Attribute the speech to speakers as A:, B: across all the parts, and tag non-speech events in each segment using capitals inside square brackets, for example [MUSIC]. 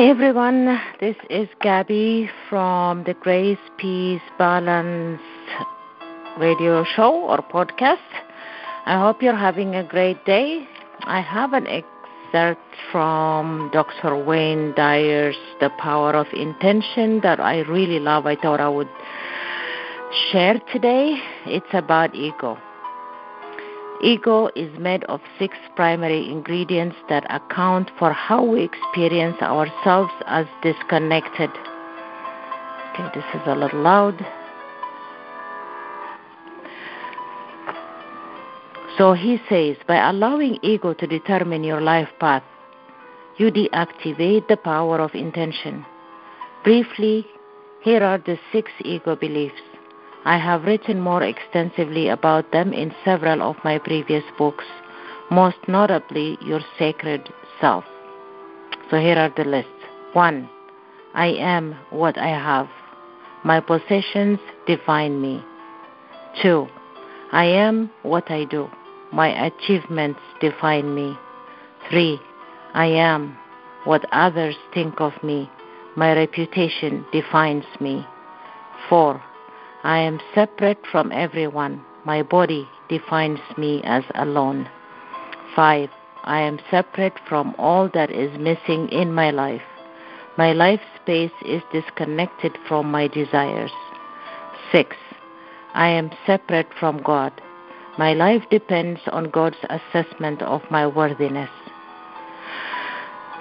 A: Hi, everyone. This is Gabby from the Grace, Peace, Balance radio show or podcast. I hope you're having a great day. I have an excerpt from Dr. Wayne Dyer's The Power of Intention that I really love. I thought I would share today. It's about ego. Ego is made of six primary ingredients that account for how we experience ourselves as disconnected. Okay, this is a little loud. So he says, by allowing ego to determine your life path, you deactivate the power of intention. Briefly, here are the six ego beliefs. I have written more extensively about them in several of my previous books, most notably Your Sacred Self. So here are the lists. 1. I am what I have. My possessions define me. 2. I am what I do. My achievements define me. 3. I am what others think of me. My reputation defines me. 4. I am separate from everyone. My body defines me as alone. 5. I am separate from all that is missing in my life. My life space is disconnected from my desires. 6. I am separate from God. My life depends on God's assessment of my worthiness.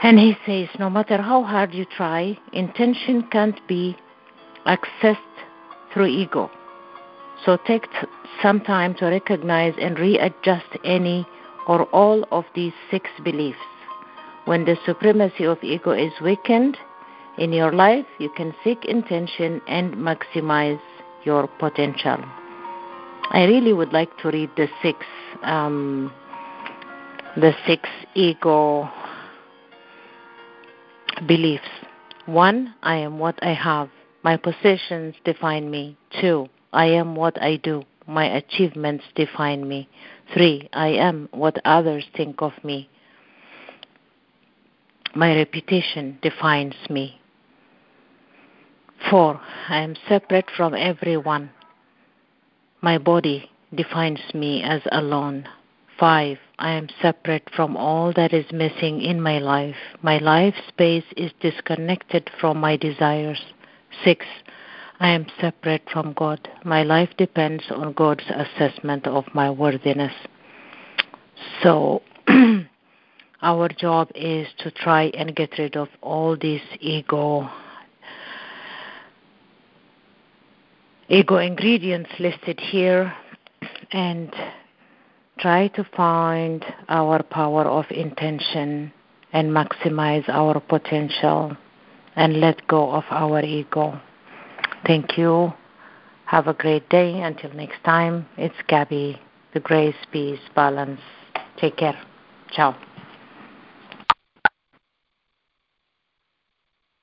A: And he says, no matter how hard you try, intention can't be accessed through ego. So take t- some time to recognize and readjust any or all of these six beliefs. When the supremacy of ego is weakened in your life, you can seek intention and maximize your potential. I really would like to read the six, um, the six ego beliefs. One, I am what I have. My possessions define me. Two, I am what I do. My achievements define me. Three, I am what others think of me. My reputation defines me. Four, I am separate from everyone. My body defines me as alone. Five, I am separate from all that is missing in my life. My life space is disconnected from my desires. Six, I am separate from God. My life depends on God's assessment of my worthiness. So, [CLEARS THROAT] our job is to try and get rid of all these ego ego ingredients listed here and try to find our power of intention and maximize our potential and let go of our ego. Thank you. Have a great day. Until next time, it's Gabby, the Grace, Peace, Balance. Take care. Ciao.